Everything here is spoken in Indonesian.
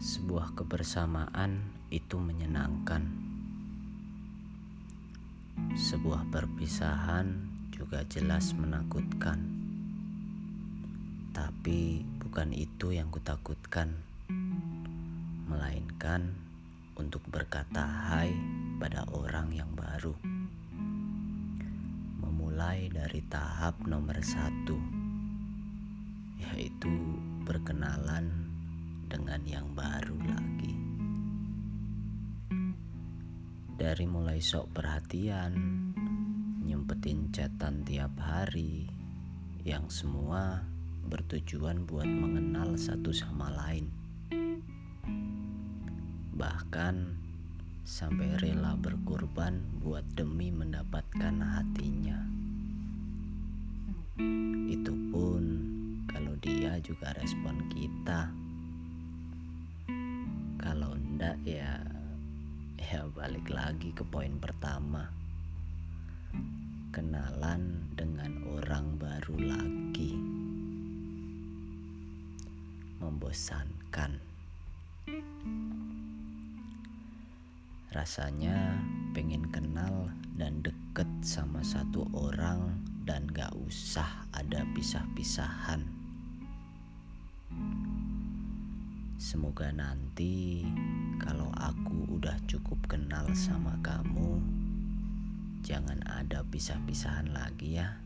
Sebuah kebersamaan itu menyenangkan. Sebuah perpisahan juga jelas menakutkan. Tapi bukan itu yang kutakutkan, melainkan untuk berkata hai pada orang yang baru. Memulai dari tahap nomor satu, yaitu berkenalan dengan yang baru lagi. Dari mulai sok perhatian, nyempetin catatan tiap hari, yang semua bertujuan buat mengenal satu sama lain. Bahkan sampai rela berkorban buat demi mendapatkan hatinya. Itu pun kalau dia juga respon kita. Ndak ya ya balik lagi ke poin pertama. Kenalan dengan orang baru lagi. Membosankan. Rasanya pengen kenal dan deket sama satu orang dan gak usah ada pisah-pisahan. Semoga nanti kalau aku udah cukup kenal sama kamu, jangan ada pisah-pisahan lagi ya.